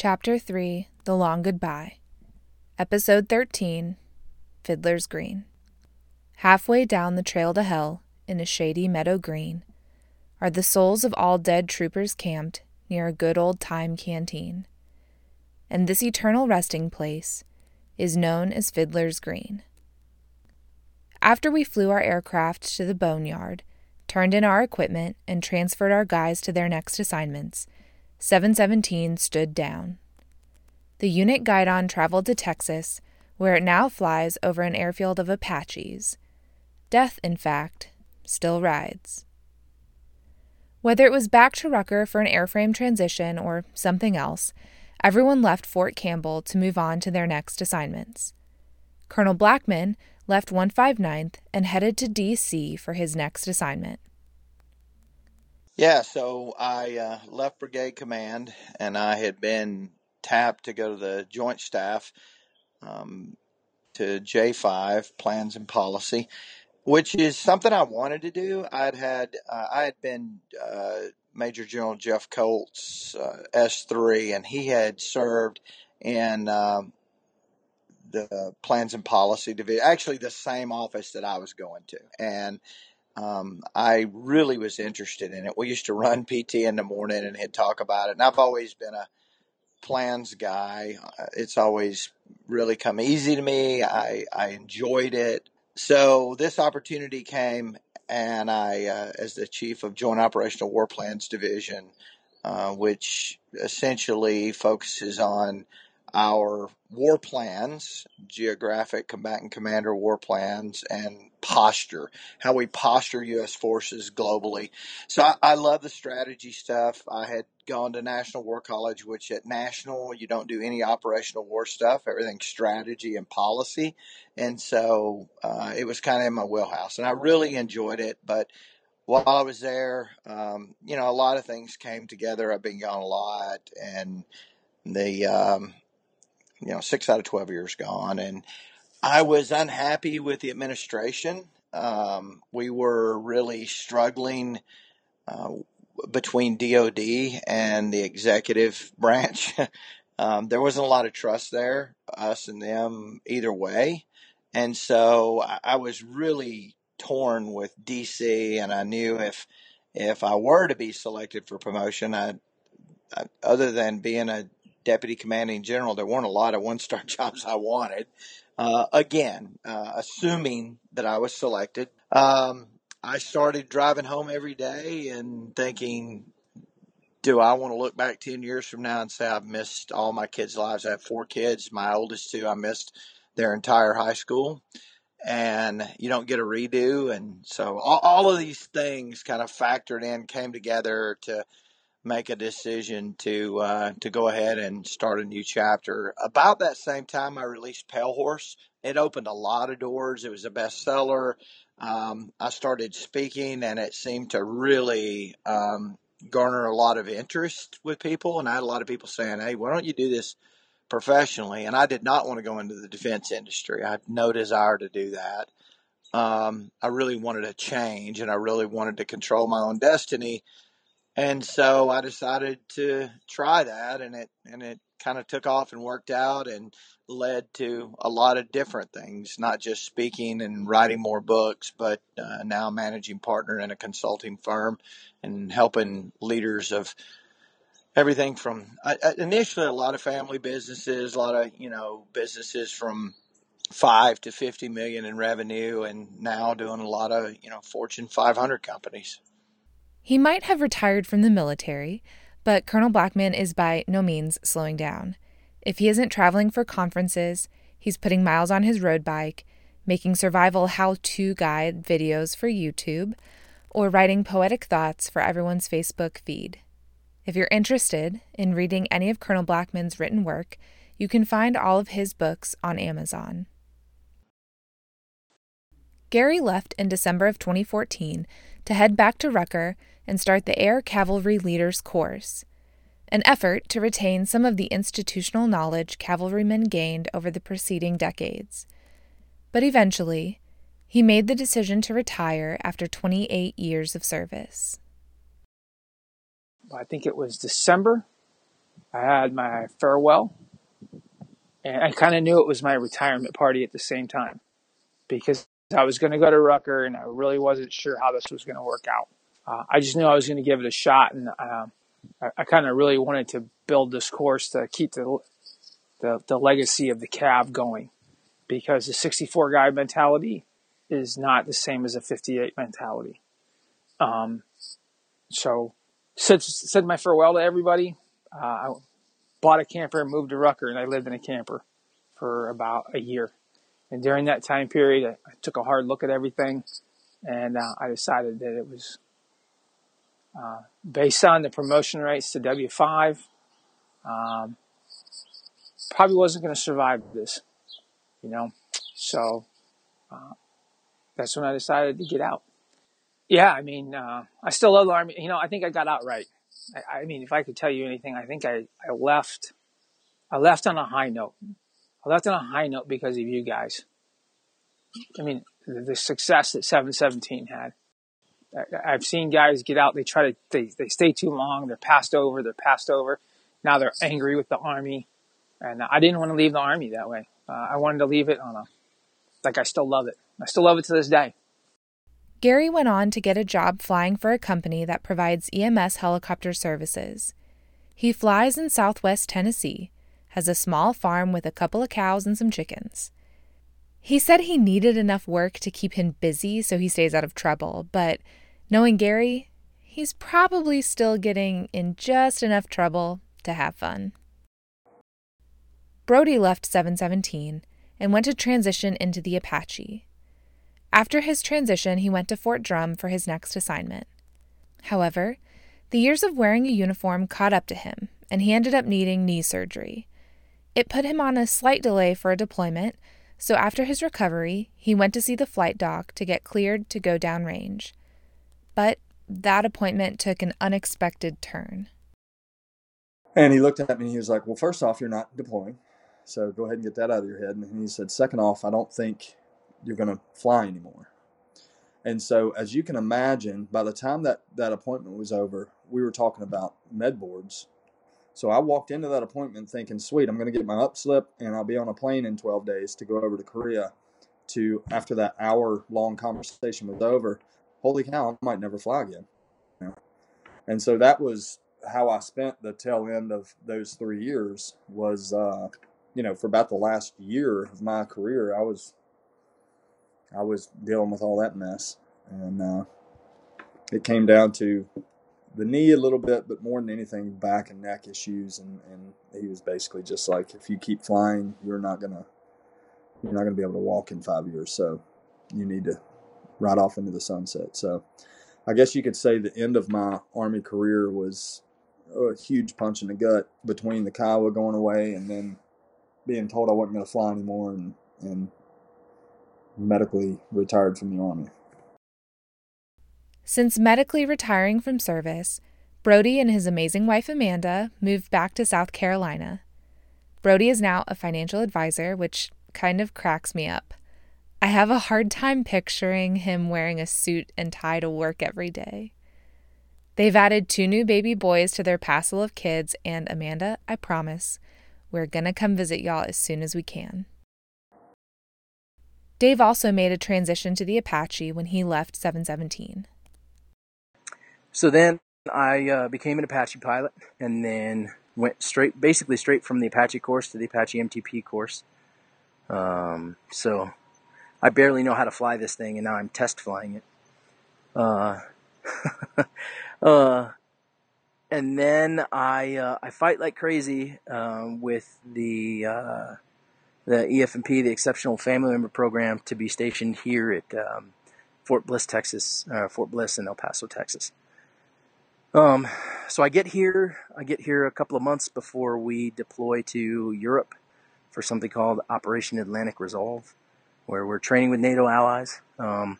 Chapter 3 The Long Goodbye. Episode 13 Fiddler's Green. Halfway down the trail to hell, in a shady meadow green, are the souls of all dead troopers camped near a good old time canteen. And this eternal resting place is known as Fiddler's Green. After we flew our aircraft to the boneyard, turned in our equipment, and transferred our guys to their next assignments, 717 stood down. The unit Guidon traveled to Texas, where it now flies over an airfield of Apaches. Death, in fact, still rides. Whether it was back to Rucker for an airframe transition or something else, everyone left Fort Campbell to move on to their next assignments. Colonel Blackmon left 159th and headed to D.C. for his next assignment. Yeah, so I uh, left Brigade Command and I had been tapped to go to the Joint Staff um, to J5, Plans and Policy, which is something I wanted to do. I'd had, uh, I had been uh, Major General Jeff Colt's uh, S3 and he had served in um, the plans and policy division, actually the same office that I was going to. And um, I really was interested in it. We used to run PT in the morning and he'd talk about it. And I've always been a plans guy. Uh, it's always really come easy to me. I, I enjoyed it. So this opportunity came, and I, uh, as the chief of Joint Operational War Plans Division, uh, which essentially focuses on our war plans, geographic combatant commander war plans, and posture, how we posture U.S. forces globally. So I, I, love the strategy stuff. I had gone to National War College, which at National, you don't do any operational war stuff, everything's strategy and policy. And so uh, it was kind of in my wheelhouse, and I really enjoyed it. But while I was there, um, you know, a lot of things came together. I've been gone a lot, and the um, you know, six out of 12 years gone. And I was unhappy with the administration. Um, we were really struggling uh, between DOD and the executive branch. um, there wasn't a lot of trust there, us and them, either way. And so I, was really torn with DC, and I knew if if I were to be selected for promotion, I, I other than being a deputy commanding general, there weren't a lot of one star jobs I wanted. Uh, again, uh, assuming that I was selected, um, I started driving home every day and thinking, do I want to look back 10 years from now and say I've missed all my kids' lives? I have four kids. My oldest two, I missed their entire high school and you don't get a redo. And so all, all of these things kind of factored in, came together to make a decision to uh, to go ahead and start a new chapter. About that same time, I released Pale Horse. It opened a lot of doors. It was a bestseller. Um, I started speaking, and it seemed to really um, garner a lot of interest with people. And I had a lot of people saying, "Hey, why don't you do this professionally?" And I did not want to go into the defense industry. I had no desire to do that. Um, I really wanted a change, and I really wanted to control my own destiny. And so I decided to try that, and it and it kind of took off and worked out, and led to a lot of different things. Not just speaking and writing more books, but uh, now managing partner in a consulting firm, and helping leaders of everything from initially a lot of family businesses, a lot of you know businesses from five to fifty million in revenue, and now doing a lot of you know Fortune 500 companies. He might have retired from the military, but Colonel Blackmon is by no means slowing down. If he isn't traveling for conferences, he's putting miles on his road bike, making survival how to guide videos for YouTube, or writing poetic thoughts for everyone's Facebook feed. If you're interested in reading any of Colonel Blackmon's written work, you can find all of his books on Amazon. Gary left in December of 2014 to head back to Rucker and start the Air Cavalry Leaders Course, an effort to retain some of the institutional knowledge cavalrymen gained over the preceding decades. But eventually, he made the decision to retire after 28 years of service. I think it was December I had my farewell, and I kind of knew it was my retirement party at the same time because I was going to go to Rucker, and I really wasn't sure how this was going to work out. Uh, I just knew I was going to give it a shot, and uh, I, I kind of really wanted to build this course to keep the, the the legacy of the Cav going, because the 64 guy mentality is not the same as a 58 mentality. Um, so said said my farewell to everybody. Uh, I bought a camper and moved to Rucker, and I lived in a camper for about a year. And during that time period, I, I took a hard look at everything, and uh, I decided that it was uh, based on the promotion rates to W5. Um, probably wasn't going to survive this, you know. So uh, that's when I decided to get out. Yeah, I mean, uh, I still love the army. You know, I think I got out right. I, I mean, if I could tell you anything, I think I, I left. I left on a high note. I left on a high note because of you guys. I mean, the, the success that 717 had. I've seen guys get out. They try to they, they stay too long. They're passed over. They're passed over. Now they're angry with the army, and I didn't want to leave the army that way. Uh, I wanted to leave it on a like I still love it. I still love it to this day. Gary went on to get a job flying for a company that provides EMS helicopter services. He flies in southwest Tennessee, has a small farm with a couple of cows and some chickens. He said he needed enough work to keep him busy so he stays out of trouble, but knowing Gary, he's probably still getting in just enough trouble to have fun. Brody left 717 and went to transition into the Apache. After his transition, he went to Fort Drum for his next assignment. However, the years of wearing a uniform caught up to him, and he ended up needing knee surgery. It put him on a slight delay for a deployment, so after his recovery, he went to see the flight doc to get cleared to go downrange. But that appointment took an unexpected turn. And he looked at me and he was like, Well, first off, you're not deploying. So go ahead and get that out of your head. And he said, Second off, I don't think you're going to fly anymore. And so, as you can imagine, by the time that that appointment was over, we were talking about med boards. So I walked into that appointment thinking, sweet, I'm going to get my upslip and I'll be on a plane in 12 days to go over to Korea. To after that hour long conversation was over, holy cow, I might never fly again. You know? And so that was how I spent the tail end of those three years. Was uh, you know, for about the last year of my career, I was I was dealing with all that mess, and uh, it came down to the knee a little bit, but more than anything, back and neck issues. And, and he was basically just like, if you keep flying, you're not gonna you're not gonna be able to walk in five years. So you need to ride off into the sunset. So I guess you could say the end of my army career was a huge punch in the gut between the Kiowa going away and then being told I wasn't going to fly anymore and, and medically retired from the Army. Since medically retiring from service, Brody and his amazing wife Amanda moved back to South Carolina. Brody is now a financial advisor, which kind of cracks me up. I have a hard time picturing him wearing a suit and tie to work every day. They've added two new baby boys to their passel of kids, and Amanda, I promise, we're gonna come visit y'all as soon as we can. Dave also made a transition to the Apache when he left 717. So then I uh, became an Apache pilot and then went straight, basically straight from the Apache course to the Apache MTP course. Um, so I barely know how to fly this thing and now I'm test flying it. Uh, uh, and then I uh, I fight like crazy um, with the uh, the EFMP, the Exceptional Family Member Program, to be stationed here at um, Fort Bliss, Texas, uh, Fort Bliss in El Paso, Texas. Um, so I get here. I get here a couple of months before we deploy to Europe for something called Operation Atlantic Resolve, where we're training with NATO allies. Um,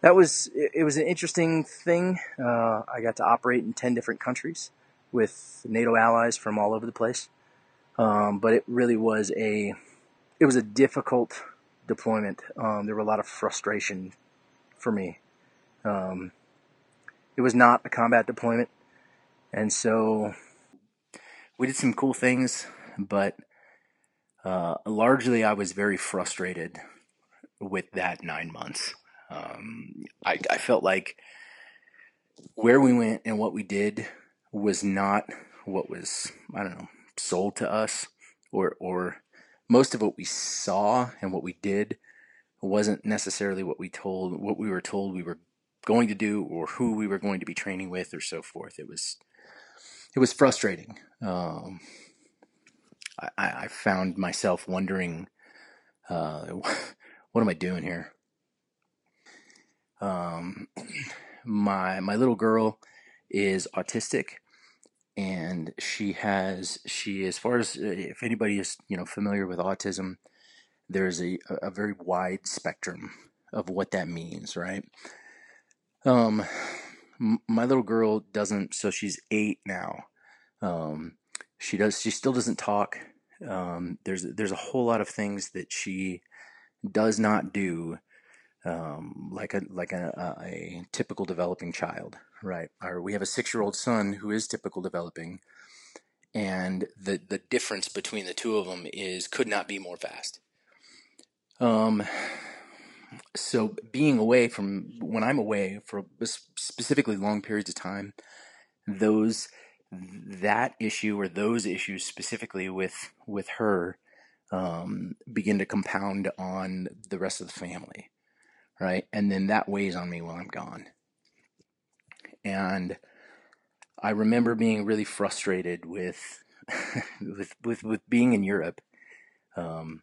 that was it, was an interesting thing. Uh, I got to operate in ten different countries with NATO allies from all over the place, um, but it really was a it was a difficult deployment. Um, there were a lot of frustration for me. Um, it was not a combat deployment, and so we did some cool things, but uh, largely I was very frustrated with that nine months. Um, I, I felt like where we went and what we did was not what was I don't know sold to us, or or most of what we saw and what we did wasn't necessarily what we told what we were told we were going to do or who we were going to be training with or so forth. It was it was frustrating. Um, I, I, found myself wondering, uh, what am I doing here? Um, my my little girl is autistic, and she has she as far as if anybody is you know familiar with autism, there's a a very wide spectrum of what that means, right? Um, my little girl doesn't. So she's eight now. Um, she does. She still doesn't talk. Um, there's there's a whole lot of things that she does not do, um, like a like a, a, a typical developing child, right? Or we have a six year old son who is typical developing, and the the difference between the two of them is could not be more vast. Um, so being away from when I'm away for specifically long periods of time, those that issue or those issues specifically with with her um, begin to compound on the rest of the family, right? And then that weighs on me while I'm gone. And I remember being really frustrated with with with with being in Europe. Um,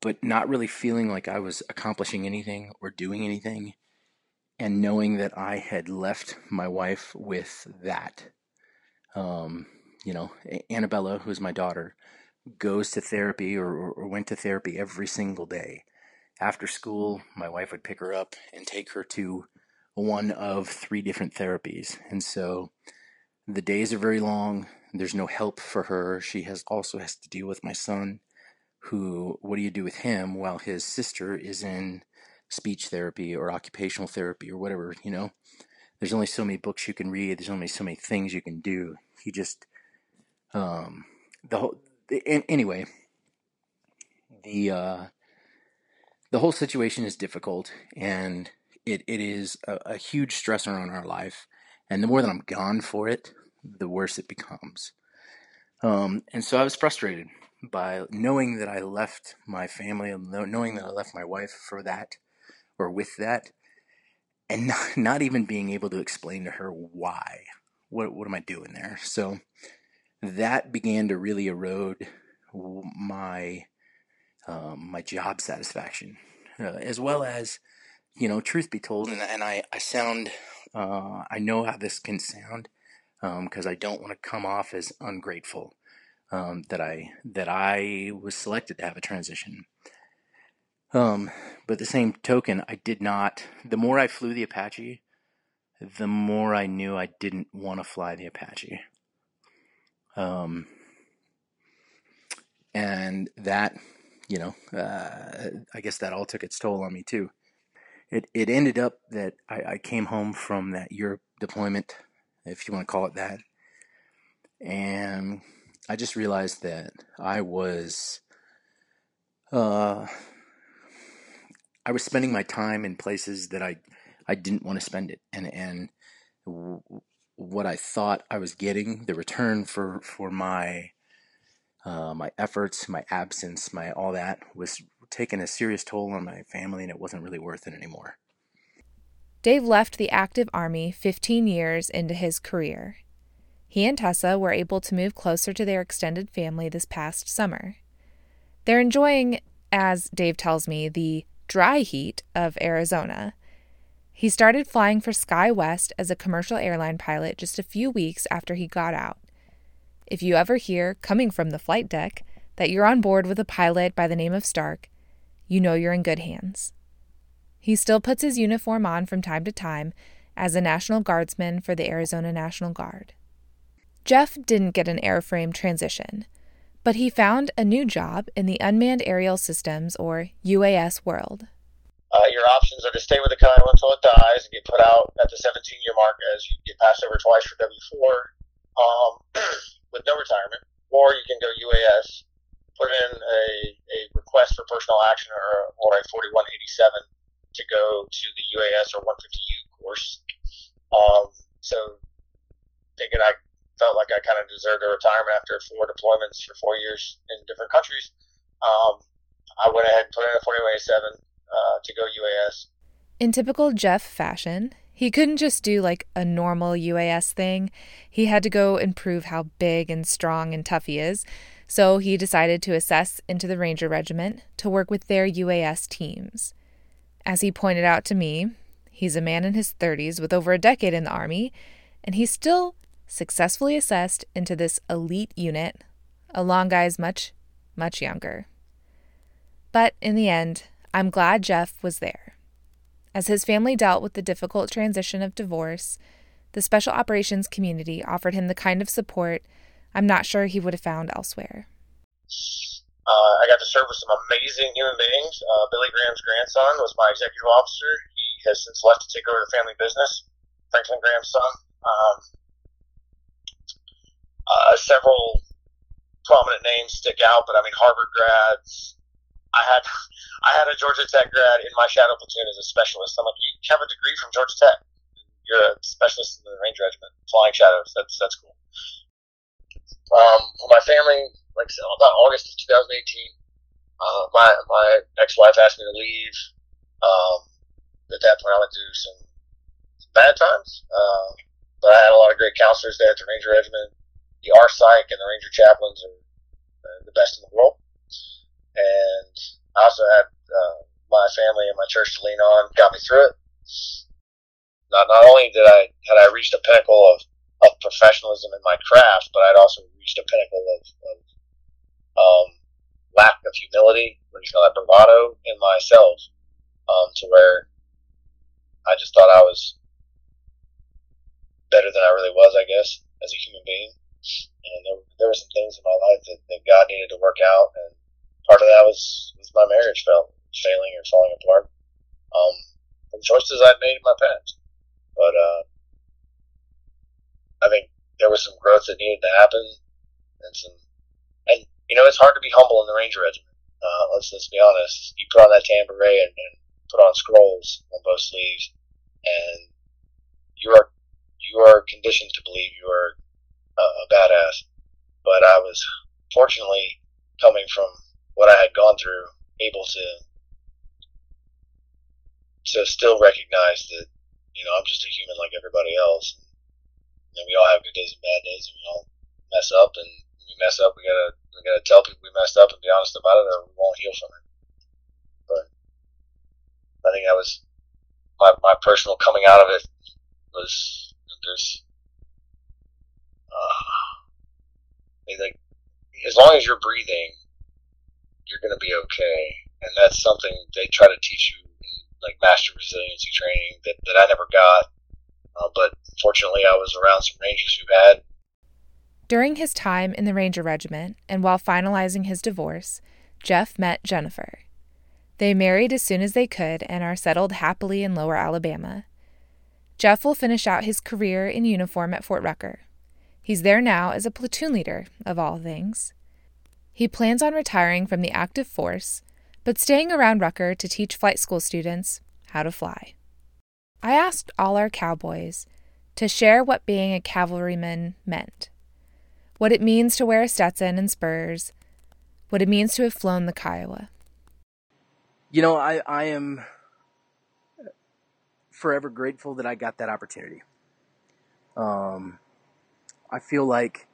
but not really feeling like I was accomplishing anything or doing anything, and knowing that I had left my wife with that. Um, you know, Annabella, who's my daughter, goes to therapy or, or went to therapy every single day. After school, my wife would pick her up and take her to one of three different therapies. And so the days are very long. There's no help for her. She has also has to deal with my son who, what do you do with him while his sister is in speech therapy or occupational therapy or whatever, you know? There's only so many books you can read. There's only so many things you can do. He just, um, the whole, anyway, the, uh, the whole situation is difficult and it, it is a, a huge stressor on our life. And the more that I'm gone for it, the worse it becomes. Um, and so I was frustrated by knowing that I left my family, knowing that I left my wife for that or with that, and not, not even being able to explain to her why. What, what am I doing there? So that began to really erode my um, my job satisfaction, uh, as well as you know, truth be told, and, and I I sound uh, I know how this can sound because um, I don't want to come off as ungrateful um, that I that I was selected to have a transition. Um, but the same token, I did not. The more I flew the Apache, the more I knew I didn't want to fly the Apache. Um, and that, you know, uh, I guess that all took its toll on me too. It it ended up that I, I came home from that Europe deployment, if you want to call it that, and I just realized that I was uh, I was spending my time in places that I I didn't want to spend it, and and w- what I thought I was getting the return for for my uh, my efforts, my absence, my all that was taking a serious toll on my family, and it wasn't really worth it anymore. Dave left the active army 15 years into his career he and Tessa were able to move closer to their extended family this past summer. They're enjoying, as Dave tells me, the dry heat of Arizona. He started flying for SkyWest as a commercial airline pilot just a few weeks after he got out. If you ever hear, coming from the flight deck, that you're on board with a pilot by the name of Stark, you know you're in good hands. He still puts his uniform on from time to time as a National Guardsman for the Arizona National Guard. Jeff didn't get an airframe transition, but he found a new job in the unmanned aerial systems or UAS world. Uh, your options are to stay with the Kiowa until it dies and get put out at the 17 year mark as you get passed over twice for W4. Um, with no retirement, or you can go UAS, put in a, a request for personal action or, or a 4187 to go to the UAS or 150U course. Um, so thinking I felt like I kind of deserved a retirement after four deployments for four years in different countries. Um, I went ahead and put in a 4187 uh, to go UAS. In typical Jeff fashion, he couldn't just do like a normal UAS thing. He had to go and prove how big and strong and tough he is. So he decided to assess into the Ranger Regiment to work with their UAS teams. As he pointed out to me, he's a man in his 30s with over a decade in the Army, and he's still successfully assessed into this elite unit, a along guys much, much younger. But in the end, I'm glad Jeff was there. As his family dealt with the difficult transition of divorce, the special operations community offered him the kind of support I'm not sure he would have found elsewhere. Uh, I got to serve with some amazing human beings. Uh, Billy Graham's grandson was my executive officer. He has since left to take over the family business. Franklin Graham's son. Um, uh, several prominent names stick out, but I mean Harvard grads. I had I had a Georgia Tech grad in my shadow platoon as a specialist. I'm like, you have a degree from Georgia Tech. You're a specialist in the Ranger Regiment, flying shadows. That's that's cool. Um, my family, like said, about August of 2018, uh, my my ex-wife asked me to leave. Um, at that point, I went through some, some bad times, uh, but I had a lot of great counselors there at the Ranger Regiment. The RPsych and the Ranger chaplains are the best in the world, and I also had uh, my family and my church to lean on, got me through it. Not not only did I had I reached a pinnacle of, of professionalism in my craft, but I'd also reached a pinnacle of, of um, lack of humility, what you call that, bravado in myself, um, to where I just thought I was better than I really was, I guess, as a human being. And there, there were some things in my life that, that God needed to work out, and part of that was, was my marriage fell, failing or falling apart. Um, from choices I'd made in my past. But, uh, I think there was some growth that needed to happen and some, and, you know, it's hard to be humble in the Ranger Regiment. Uh, let's, let's be honest. You put on that tan and, and put on scrolls on both sleeves and you are, you are conditioned to believe you are a, a badass. But I was fortunately coming from what I had gone through, able to to still recognize that you know I'm just a human like everybody else. And we all have good days and bad days, and we all mess up. And we mess up, we gotta we gotta tell people we messed up and be honest about it, or we won't heal from it. But I think that was my my personal coming out of it was there's uh, like as long as you're breathing you're to be okay. And that's something they try to teach you in like master resiliency training that, that I never got. Uh, but fortunately, I was around some Rangers who had. During his time in the Ranger Regiment and while finalizing his divorce, Jeff met Jennifer. They married as soon as they could and are settled happily in lower Alabama. Jeff will finish out his career in uniform at Fort Rucker. He's there now as a platoon leader, of all things. He plans on retiring from the active force, but staying around Rucker to teach flight school students how to fly. I asked all our cowboys to share what being a cavalryman meant, what it means to wear a Stetson and spurs, what it means to have flown the Kiowa. You know, I, I am forever grateful that I got that opportunity. Um, I feel like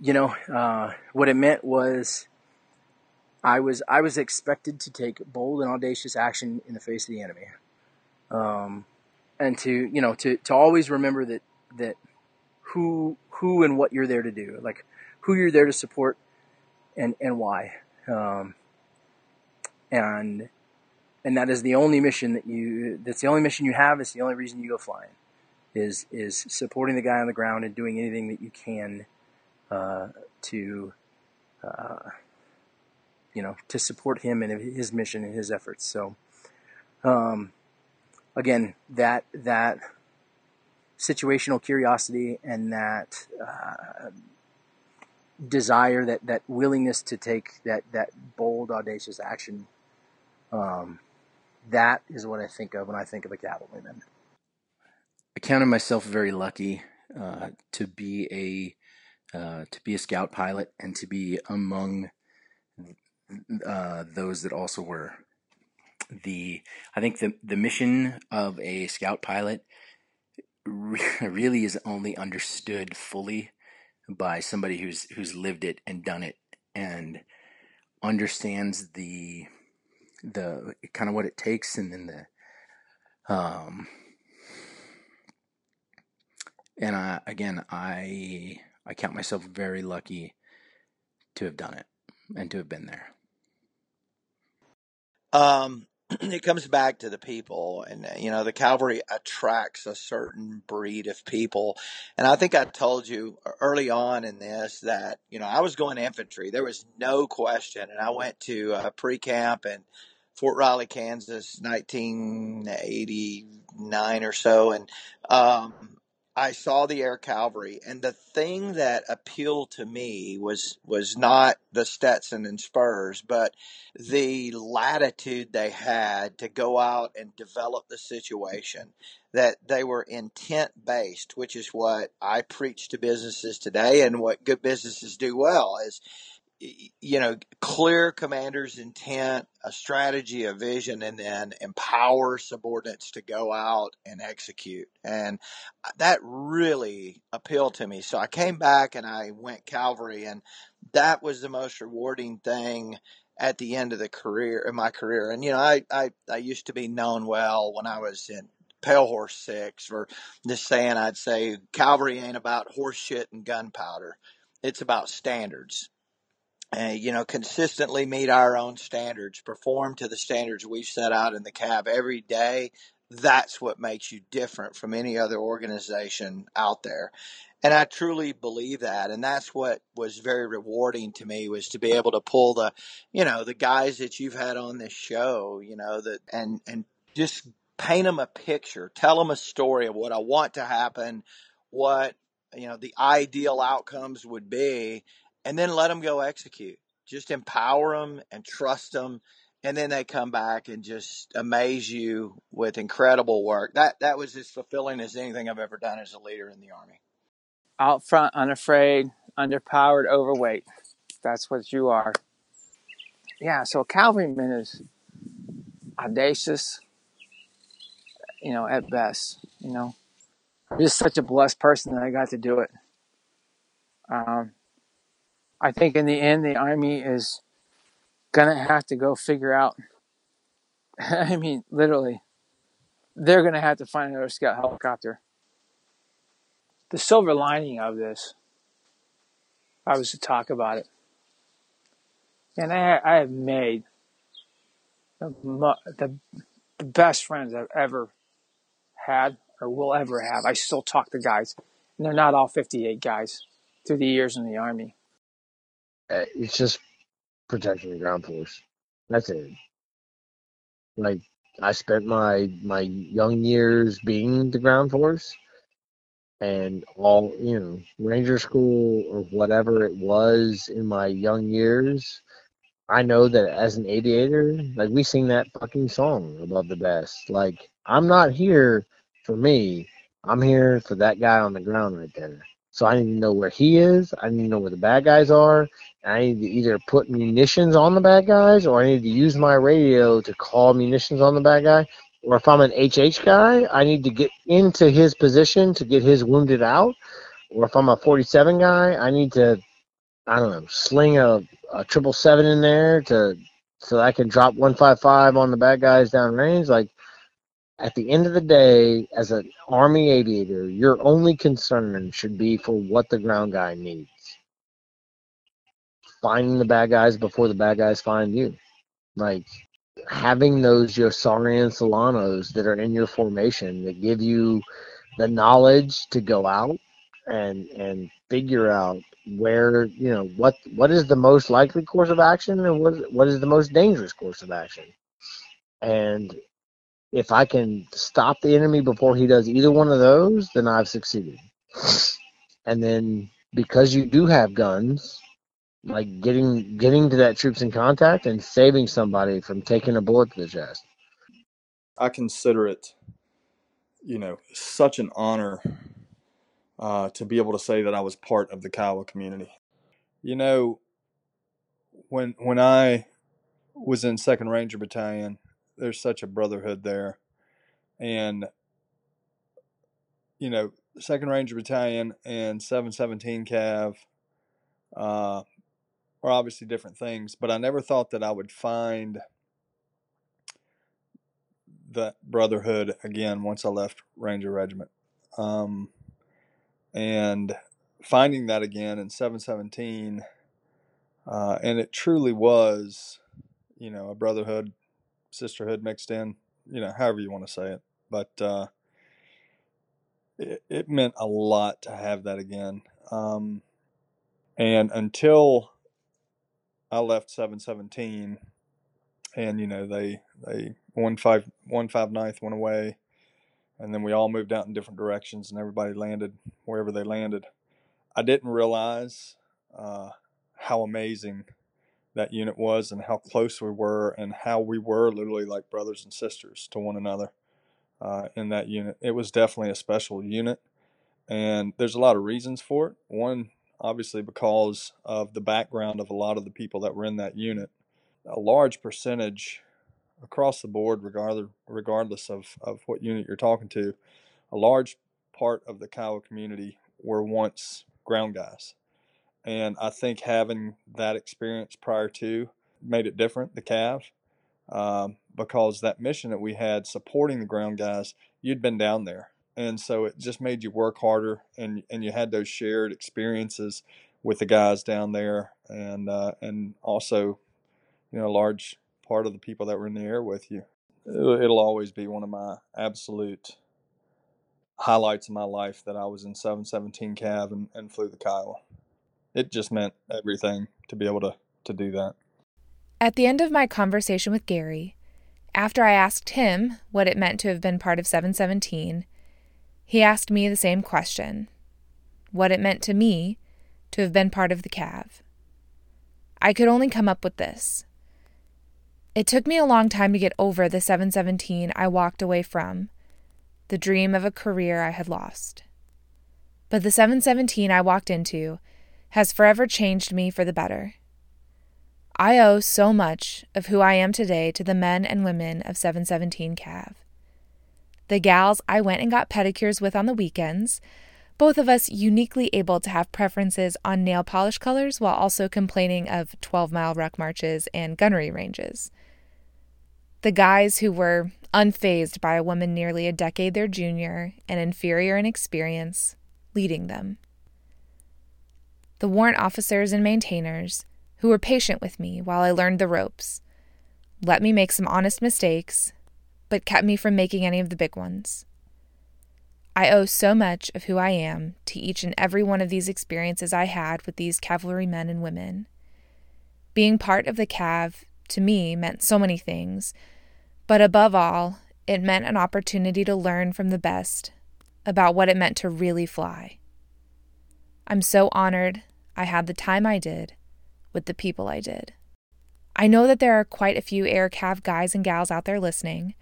you know, uh, what it meant was I was I was expected to take bold and audacious action in the face of the enemy, um, and to you know to, to always remember that that who who and what you're there to do, like who you're there to support, and and why, um, and and that is the only mission that you that's the only mission you have. It's the only reason you go flying, is is supporting the guy on the ground and doing anything that you can uh, to uh, you know to support him and his mission and his efforts. So um, again, that that situational curiosity and that uh, desire, that that willingness to take that that bold, audacious action. Um, that is what I think of when I think of a cavalryman. I counted myself very lucky uh, to be a uh, to be a scout pilot and to be among uh, those that also were the I think the the mission of a scout pilot really is only understood fully by somebody who's who's lived it and done it and understands the the kind of what it takes and then the um and I again I I count myself very lucky to have done it and to have been there. Um, it comes back to the people, and you know, the cavalry attracts a certain breed of people. And I think I told you early on in this that you know I was going infantry. There was no question, and I went to uh, pre camp in Fort Riley, Kansas, 1989 or so, and um, I saw the air cavalry, and the thing that appealed to me was was not the Stetson and spurs, but the latitude they had to go out and develop the situation. That they were intent based, which is what I preach to businesses today, and what good businesses do well is you know, clear commander's intent, a strategy, a vision, and then empower subordinates to go out and execute. And uh, that really appealed to me. So I came back and I went cavalry, and that was the most rewarding thing at the end of the career in my career. And you know, I I, I used to be known well when I was in pale horse six for just saying I'd say cavalry ain't about horse shit and gunpowder. It's about standards uh, you know, consistently meet our own standards, perform to the standards we've set out in the Cav every day. That's what makes you different from any other organization out there. And I truly believe that. And that's what was very rewarding to me was to be able to pull the, you know, the guys that you've had on this show, you know, that, and, and just paint them a picture, tell them a story of what I want to happen, what, you know, the ideal outcomes would be and then let them go execute. Just empower them and trust them, and then they come back and just amaze you with incredible work. That that was as fulfilling as anything I've ever done as a leader in the army. Out front, unafraid, underpowered, overweight. That's what you are. Yeah. So a cavalryman is audacious. You know, at best. You know, I'm just such a blessed person that I got to do it. Um, I think in the end, the Army is going to have to go figure out. I mean, literally, they're going to have to find another scout helicopter. The silver lining of this, I was to talk about it, and I, I have made the, the, the best friends I've ever had or will ever have. I still talk to guys, and they're not all 58 guys through the years in the Army. Uh, it's just protecting the ground force. That's it. Like I spent my my young years being the ground force, and all you know, ranger school or whatever it was in my young years. I know that as an aviator, like we sing that fucking song above the best. Like I'm not here for me. I'm here for that guy on the ground right there. So I need to know where he is. I need to know where the bad guys are. I need to either put munitions on the bad guys or I need to use my radio to call munitions on the bad guy. Or if I'm an HH guy, I need to get into his position to get his wounded out. Or if I'm a 47 guy, I need to, I don't know, sling a, a triple seven in there to so I can drop 155 on the bad guys down range. Like at the end of the day, as an Army aviator, your only concern should be for what the ground guy needs. Finding the bad guys before the bad guys find you. Like having those Yossarian Solanos that are in your formation that give you the knowledge to go out and and figure out where you know what what is the most likely course of action and what what is the most dangerous course of action and if I can stop the enemy before he does either one of those, then I've succeeded. And then because you do have guns like getting getting to that troops in contact and saving somebody from taking a bullet to the chest. I consider it, you know, such an honor uh, to be able to say that I was part of the Kiowa community. You know, when when I was in Second Ranger Battalion, there's such a brotherhood there, and you know, Second Ranger Battalion and 717 Cav uh, are obviously different things, but I never thought that I would find that brotherhood again once I left Ranger Regiment. Um, and finding that again in 717, uh, and it truly was, you know, a brotherhood, sisterhood mixed in, you know, however you want to say it. But uh, it, it meant a lot to have that again. Um, and until I left 717, and you know they they one five one five ninth went away, and then we all moved out in different directions, and everybody landed wherever they landed. I didn't realize uh, how amazing that unit was, and how close we were, and how we were literally like brothers and sisters to one another uh, in that unit. It was definitely a special unit, and there's a lot of reasons for it. One, obviously, because of the background of a lot of the people that were in that unit. A large percentage across the board, regardless regardless of, of what unit you're talking to, a large part of the Kiowa community were once ground guys. And I think having that experience prior to made it different, the Cav, um, because that mission that we had supporting the ground guys, you'd been down there. And so it just made you work harder and, and you had those shared experiences with the guys down there and uh, and also, you know, a large part of the people that were in the air with you. It'll, it'll always be one of my absolute highlights of my life that I was in 717 Cav and, and flew the Kiowa. It just meant everything to be able to, to do that. At the end of my conversation with Gary, after I asked him what it meant to have been part of 717, he asked me the same question what it meant to me to have been part of the Cav. I could only come up with this. It took me a long time to get over the 717 I walked away from, the dream of a career I had lost. But the 717 I walked into has forever changed me for the better. I owe so much of who I am today to the men and women of 717 Cav. The gals I went and got pedicures with on the weekends, both of us uniquely able to have preferences on nail polish colors while also complaining of 12 mile ruck marches and gunnery ranges. The guys who were unfazed by a woman nearly a decade their junior and inferior in experience leading them. The warrant officers and maintainers who were patient with me while I learned the ropes, let me make some honest mistakes, but kept me from making any of the big ones. I owe so much of who I am to each and every one of these experiences I had with these cavalry men and women. Being part of the Cav, to me, meant so many things, but above all, it meant an opportunity to learn from the best about what it meant to really fly. I'm so honored I had the time I did with the people I did. I know that there are quite a few Air Cav guys and gals out there listening,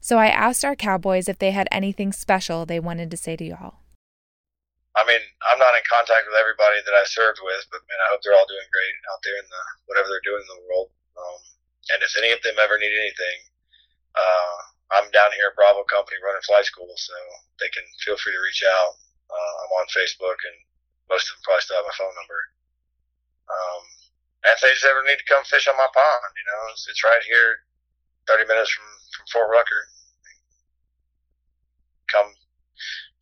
so I asked our cowboys if they had anything special they wanted to say to y'all. I mean, I'm not in contact with everybody that I served with, but man, I hope they're all doing great out there in the whatever they're doing in the world. Um, and if any of them ever need anything, uh, I'm down here at Bravo Company running flight school, so they can feel free to reach out. Uh, I'm on Facebook, and most of them probably still have my phone number. Um, and if they just ever need to come fish on my pond, you know, it's, it's right here, 30 minutes from from Fort Rucker. Come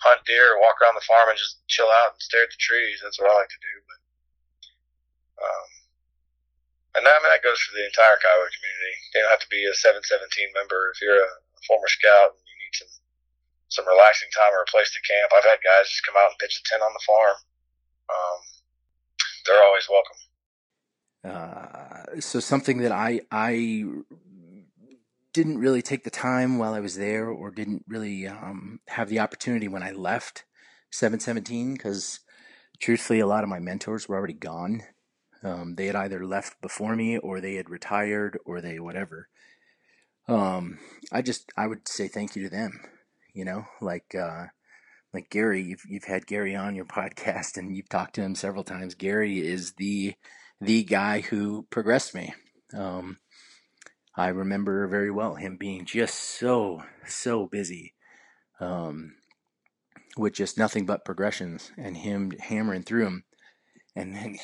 hunt deer, walk around the farm, and just chill out and stare at the trees. That's what I like to do. But um, and I mean that goes for the entire Kiowa community. You don't have to be a 717 member if you're a former scout and you need some some relaxing time or a place to camp. I've had guys just come out and pitch a tent on the farm. Um, they're always welcome. Uh, so something that I I didn't really take the time while I was there, or didn't really um, have the opportunity when I left 717, because truthfully, a lot of my mentors were already gone. Um, they had either left before me or they had retired or they whatever. Um, I just I would say thank you to them. You know, like uh, like Gary, you've you've had Gary on your podcast and you've talked to him several times. Gary is the the guy who progressed me. Um, I remember very well him being just so so busy um, with just nothing but progressions and him hammering through them. And then,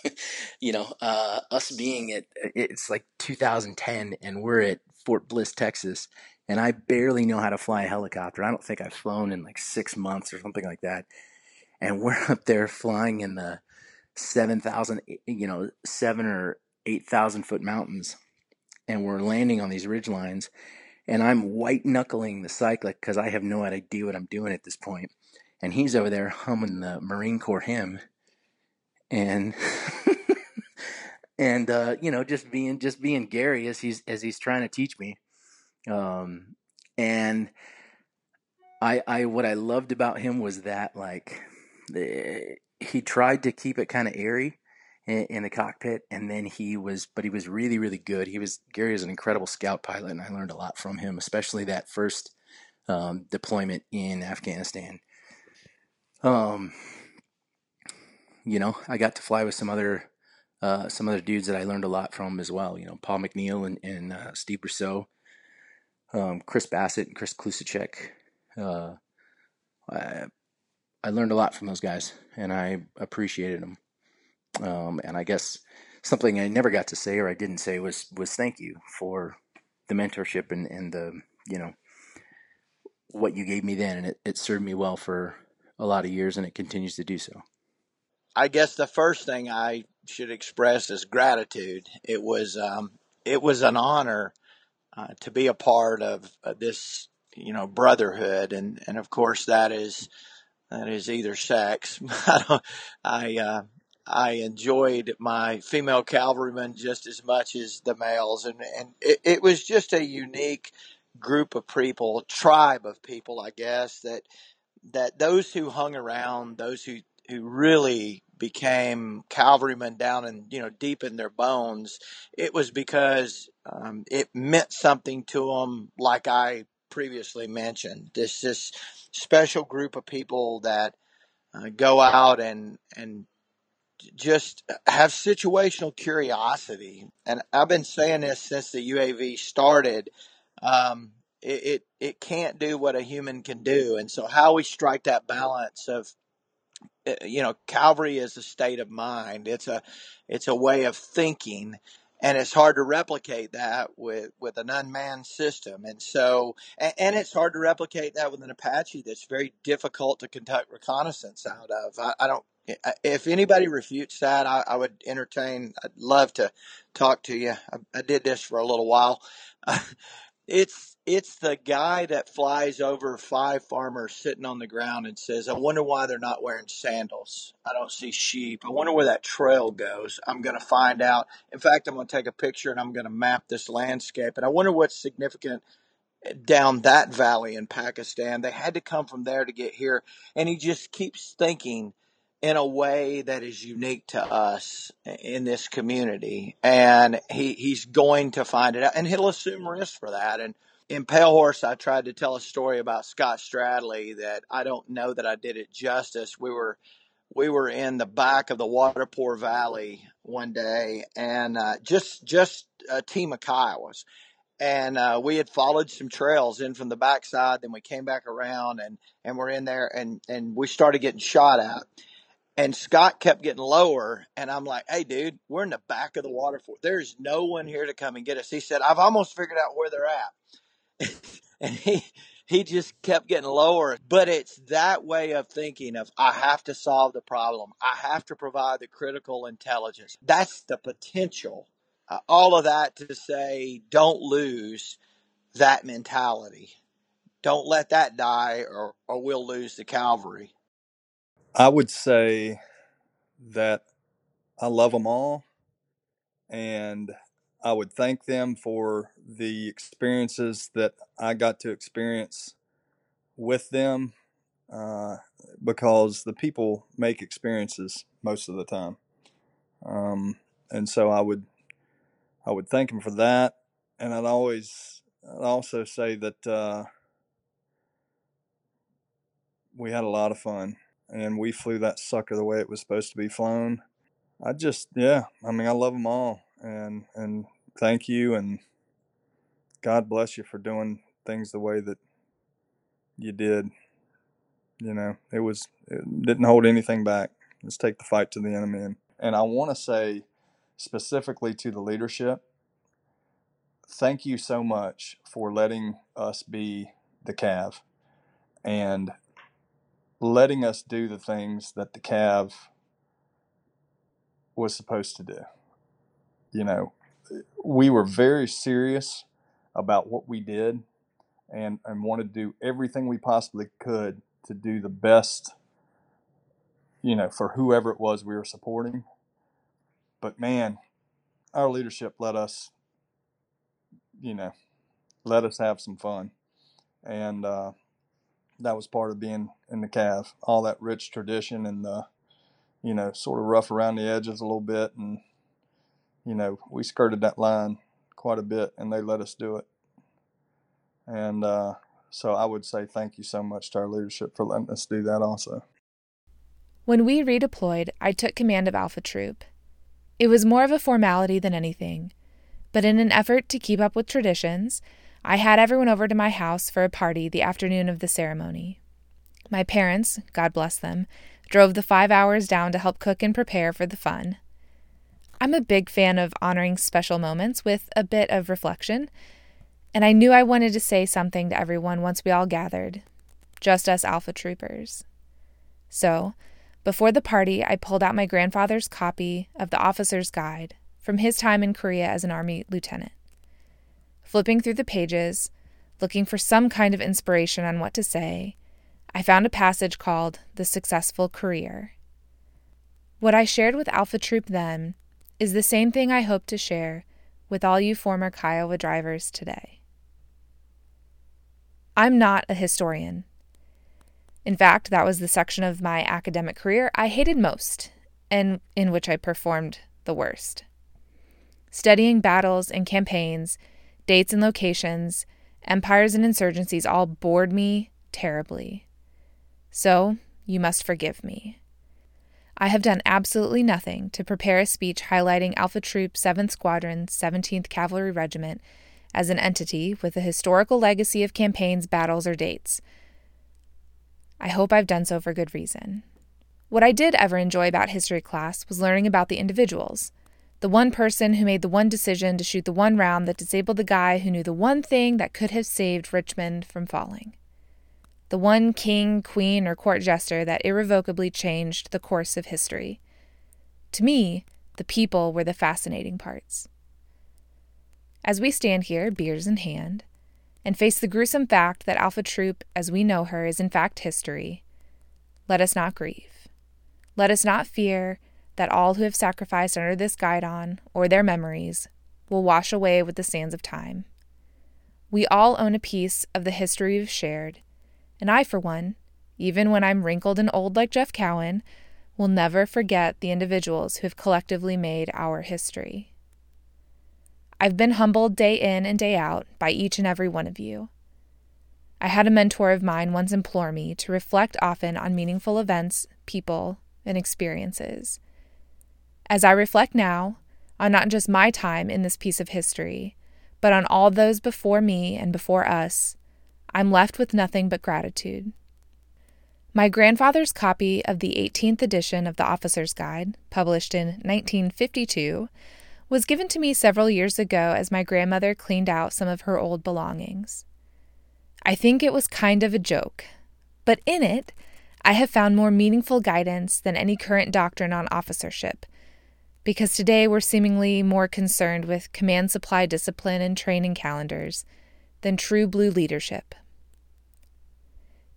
you know, uh, us being at it's like 2010 and we're at Fort Bliss, Texas, and I barely know how to fly a helicopter. I don't think I've flown in like six months or something like that. And we're up there flying in the 7,000, you know, seven or 8,000 foot mountains. And we're landing on these ridge lines and I'm white knuckling the cyclic because I have no idea what I'm doing at this point. And he's over there humming the Marine Corps hymn, and and uh, you know just being just being Gary as he's as he's trying to teach me. Um, and I I what I loved about him was that like he tried to keep it kind of airy in, in the cockpit, and then he was, but he was really, really good. He was Gary is an incredible scout pilot, and I learned a lot from him, especially that first um, deployment in Afghanistan. Um, you know, I got to fly with some other uh, some other dudes that I learned a lot from as well. You know, Paul McNeil and, and uh, Steve Brousseau, um, Chris Bassett and Chris Klusacek. Uh, I, I learned a lot from those guys, and I appreciated them. Um, and I guess something I never got to say or I didn't say was was thank you for the mentorship and, and the you know what you gave me then, and it, it served me well for a lot of years, and it continues to do so. I guess the first thing I should express is gratitude. It was um, it was an honor uh, to be a part of uh, this, you know, brotherhood, and and of course that is that is either sex. I I uh, I enjoyed my female cavalrymen just as much as the males, and and it, it was just a unique group of people, tribe of people, I guess that that those who hung around, those who who really became cavalrymen down and you know deep in their bones, it was because um, it meant something to them, like I previously mentioned. This this special group of people that uh, go out and and just have situational curiosity. And I've been saying this since the UAV started. Um, it, it, it can't do what a human can do. And so how we strike that balance of, eh, you know, Calvary is a state of mind. It's a, it's a way of thinking and it's hard to replicate that with with an unmanned system. And so and, and, it's hard to replicate that with an apache that's very difficult to conduct reconnaissance out of. I, I don't if anybody refutes that I, I, would entertain i'd love to talk to you. I, I did this for a little while it's it's the guy that flies over five farmers sitting on the ground and says, "I wonder why they're not wearing sandals. I don't see sheep. I wonder where that trail goes. I'm going to find out. In fact, I'm going to take a picture and I'm going to map this landscape. And I wonder what's significant down that valley in Pakistan. They had to come from there to get here. And he just keeps thinking in a way that is unique to us in this community. And he, he's going to find it out and he'll assume risk for that. And in Pale Horse, I tried to tell a story about Scott Stradley that I don't know that I did it justice. We were, we were in the back of the Watapur Valley one day and, uh, just, just a team of Kiowas and uh, we had followed some trails in from the backside. Then we came back around and and we're in there and and we started getting shot at. And Scott kept getting lower, and I'm like, "Hey, dude, we're in the back of the Watapur. There's no one here to come and get us." He said, "I've almost figured out where they're at," and he he just kept getting lower. But it's that way of thinking of I have to solve the problem. I have to provide the critical intelligence. That's the potential. Uh, all of that to say, don't lose that mentality. Don't let that die, or or we'll lose the cavalry. I would say that I love them all and I would thank them for the experiences that I got to experience with them uh, because the people make experiences most of the time. Um, and so I would I would thank them for that, and I'd always I'd also say that uh, we had a lot of fun, and we flew that sucker the way it was supposed to be flown. I just yeah, I mean I love them all, and and thank you, and God bless you for doing things the way that you did. You know, it was it didn't hold anything back. Let's take the fight to the enemy, and and I want to say specifically to the leadership thank you so much for letting us be the Cav and letting us do the things that the Cav was supposed to do. You know, we were very serious about what we did and, and wanted to do everything we possibly could to do the best, you know, for whoever it was we were supporting. But man, our leadership let us, you know, let us have some fun. And uh, that was part of being in the Cav, all that rich tradition and the, you know, sort of rough around the edges a little bit. And, you know, we skirted that line quite a bit and they let us do it. And uh, so I would say thank you so much to our leadership for letting us do that also. When we redeployed, I took command of Alpha Troop. It was more of a formality than anything, but in an effort to keep up with traditions, I had everyone over to my house for a party the afternoon of the ceremony. My parents, God bless them, drove the five hours down to help cook and prepare for the fun. I'm a big fan of honoring special moments with a bit of reflection, and I knew I wanted to say something to everyone once we all gathered, just us Alpha Troopers. So, before the party, I pulled out my grandfather's copy of the Officer's Guide from his time in Korea as an Army lieutenant. Flipping through the pages, looking for some kind of inspiration on what to say, I found a passage called The Successful Career. What I shared with Alpha Troop then is the same thing I hope to share with all you former Kiowa drivers today. I'm not a historian. In fact, that was the section of my academic career I hated most and in which I performed the worst. Studying battles and campaigns Dates and locations, empires and insurgencies all bored me terribly. So, you must forgive me. I have done absolutely nothing to prepare a speech highlighting Alpha Troop 7th Squadron, 17th Cavalry Regiment as an entity with a historical legacy of campaigns, battles, or dates. I hope I've done so for good reason. What I did ever enjoy about history class was learning about the individuals the one person who made the one decision to shoot the one round that disabled the guy who knew the one thing that could have saved Richmond from falling. The one king, queen, or court jester that irrevocably changed the course of history. To me, the people were the fascinating parts. As we stand here, beers in hand, and face the gruesome fact that Alpha Troop, as we know her, is in fact history, let us not grieve. Let us not fear that all who have sacrificed under this guidon, or their memories, will wash away with the sands of time. We all own a piece of the history we've shared, and I, for one, even when I'm wrinkled and old like Jeff Cowan, will never forget the individuals who have collectively made our history. I've been humbled day in and day out by each and every one of you. I had a mentor of mine once implore me to reflect often on meaningful events, people, and experiences as I reflect now on not just my time in this piece of history, but on all those before me and before us, I'm left with nothing but gratitude. My grandfather's copy of the 18th edition of the Officer's Guide, published in 1952, was given to me several years ago as my grandmother cleaned out some of her old belongings. I think it was kind of a joke, but in it, I have found more meaningful guidance than any current doctrine on officership because today we're seemingly more concerned with command supply discipline and training calendars than true blue leadership.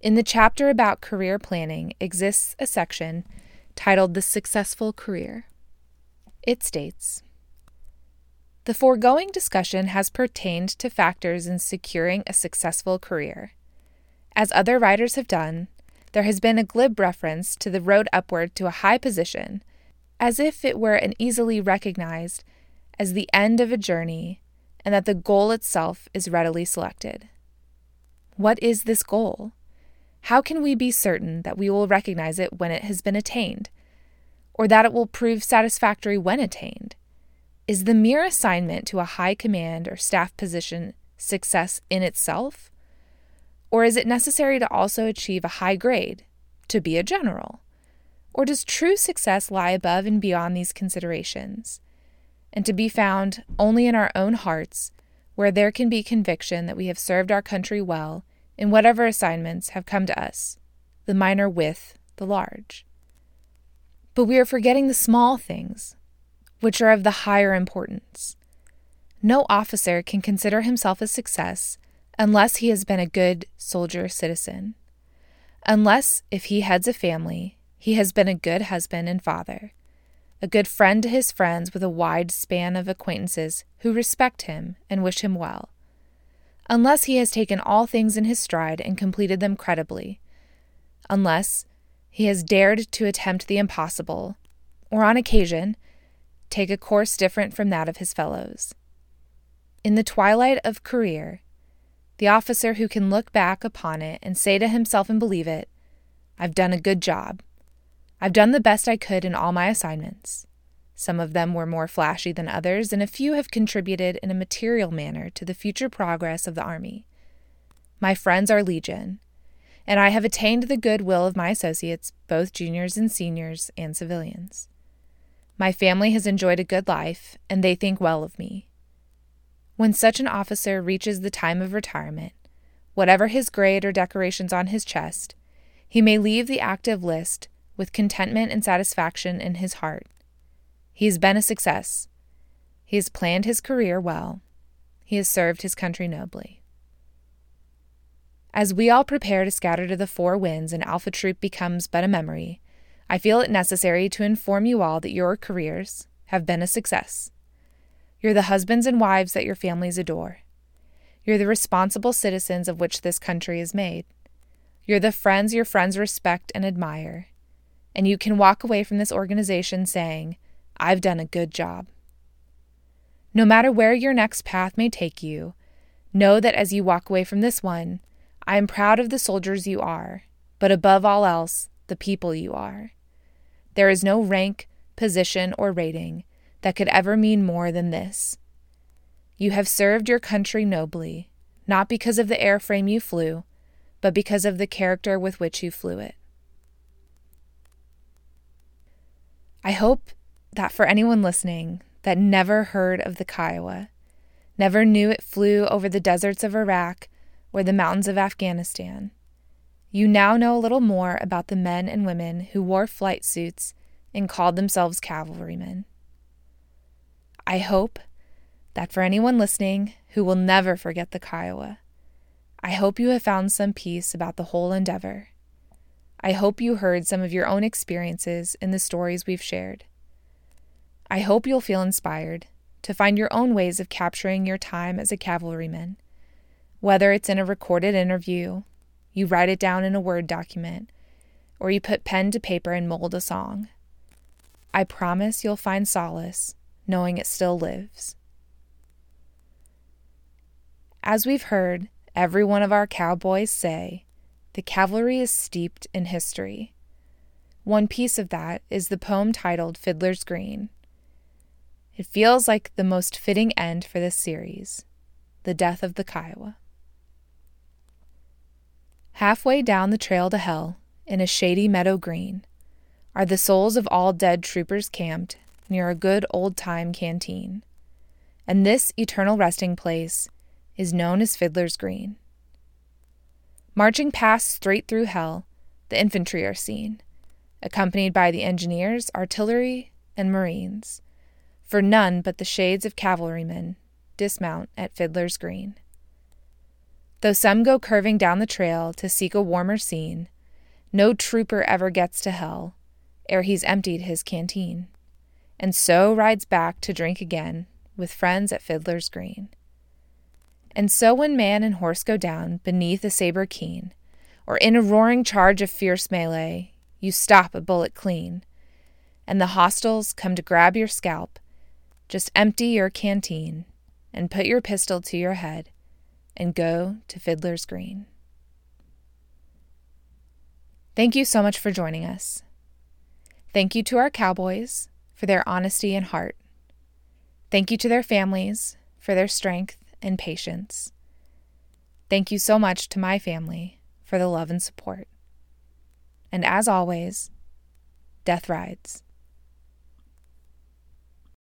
In the chapter about career planning exists a section titled The Successful Career. It states The foregoing discussion has pertained to factors in securing a successful career. As other writers have done, there has been a glib reference to the road upward to a high position as if it were an easily recognized as the end of a journey and that the goal itself is readily selected. What is this goal? How can we be certain that we will recognize it when it has been attained, or that it will prove satisfactory when attained? Is the mere assignment to a high command or staff position success in itself? Or is it necessary to also achieve a high grade, to be a general? Or does true success lie above and beyond these considerations, and to be found only in our own hearts, where there can be conviction that we have served our country well in whatever assignments have come to us, the minor with the large? But we are forgetting the small things, which are of the higher importance. No officer can consider himself a success unless he has been a good soldier citizen, unless, if he heads a family, he has been a good husband and father, a good friend to his friends with a wide span of acquaintances who respect him and wish him well, unless he has taken all things in his stride and completed them creditably, unless he has dared to attempt the impossible, or on occasion, take a course different from that of his fellows. In the twilight of career, the officer who can look back upon it and say to himself and believe it, I've done a good job, I've done the best I could in all my assignments. Some of them were more flashy than others, and a few have contributed in a material manner to the future progress of the Army. My friends are legion, and I have attained the good will of my associates, both juniors and seniors and civilians. My family has enjoyed a good life, and they think well of me. When such an officer reaches the time of retirement, whatever his grade or decorations on his chest, he may leave the active list with contentment and satisfaction in his heart. He has been a success. He has planned his career well. He has served his country nobly. As we all prepare to scatter to the four winds and Alpha Troop becomes but a memory, I feel it necessary to inform you all that your careers have been a success. You're the husbands and wives that your families adore. You're the responsible citizens of which this country is made. You're the friends your friends respect and admire and you can walk away from this organization saying, I've done a good job. No matter where your next path may take you, know that as you walk away from this one, I am proud of the soldiers you are, but above all else, the people you are. There is no rank, position, or rating that could ever mean more than this. You have served your country nobly, not because of the airframe you flew, but because of the character with which you flew it. I hope that for anyone listening that never heard of the Kiowa, never knew it flew over the deserts of Iraq or the mountains of Afghanistan, you now know a little more about the men and women who wore flight suits and called themselves cavalrymen. I hope that for anyone listening who will never forget the Kiowa, I hope you have found some peace about the whole endeavor I hope you heard some of your own experiences in the stories we've shared. I hope you'll feel inspired to find your own ways of capturing your time as a cavalryman, whether it's in a recorded interview, you write it down in a Word document, or you put pen to paper and mold a song. I promise you'll find solace knowing it still lives. As we've heard every one of our cowboys say, the cavalry is steeped in history. One piece of that is the poem titled Fiddler's Green. It feels like the most fitting end for this series the death of the Kiowa. Halfway down the trail to hell, in a shady meadow green, are the souls of all dead troopers camped near a good old time canteen. And this eternal resting place is known as Fiddler's Green. Marching past straight through hell, the infantry are seen, accompanied by the engineers, artillery, and marines, for none but the shades of cavalrymen dismount at Fiddler's Green. Though some go curving down the trail to seek a warmer scene, no trooper ever gets to hell ere he's emptied his canteen, and so rides back to drink again with friends at Fiddler's Green. And so when man and horse go down beneath a saber keen, or in a roaring charge of fierce melee, you stop a bullet clean, and the hostiles come to grab your scalp, just empty your canteen and put your pistol to your head and go to Fiddler's Green. Thank you so much for joining us. Thank you to our cowboys for their honesty and heart. Thank you to their families for their strength and patience. Thank you so much to my family for the love and support. And as always, death rides.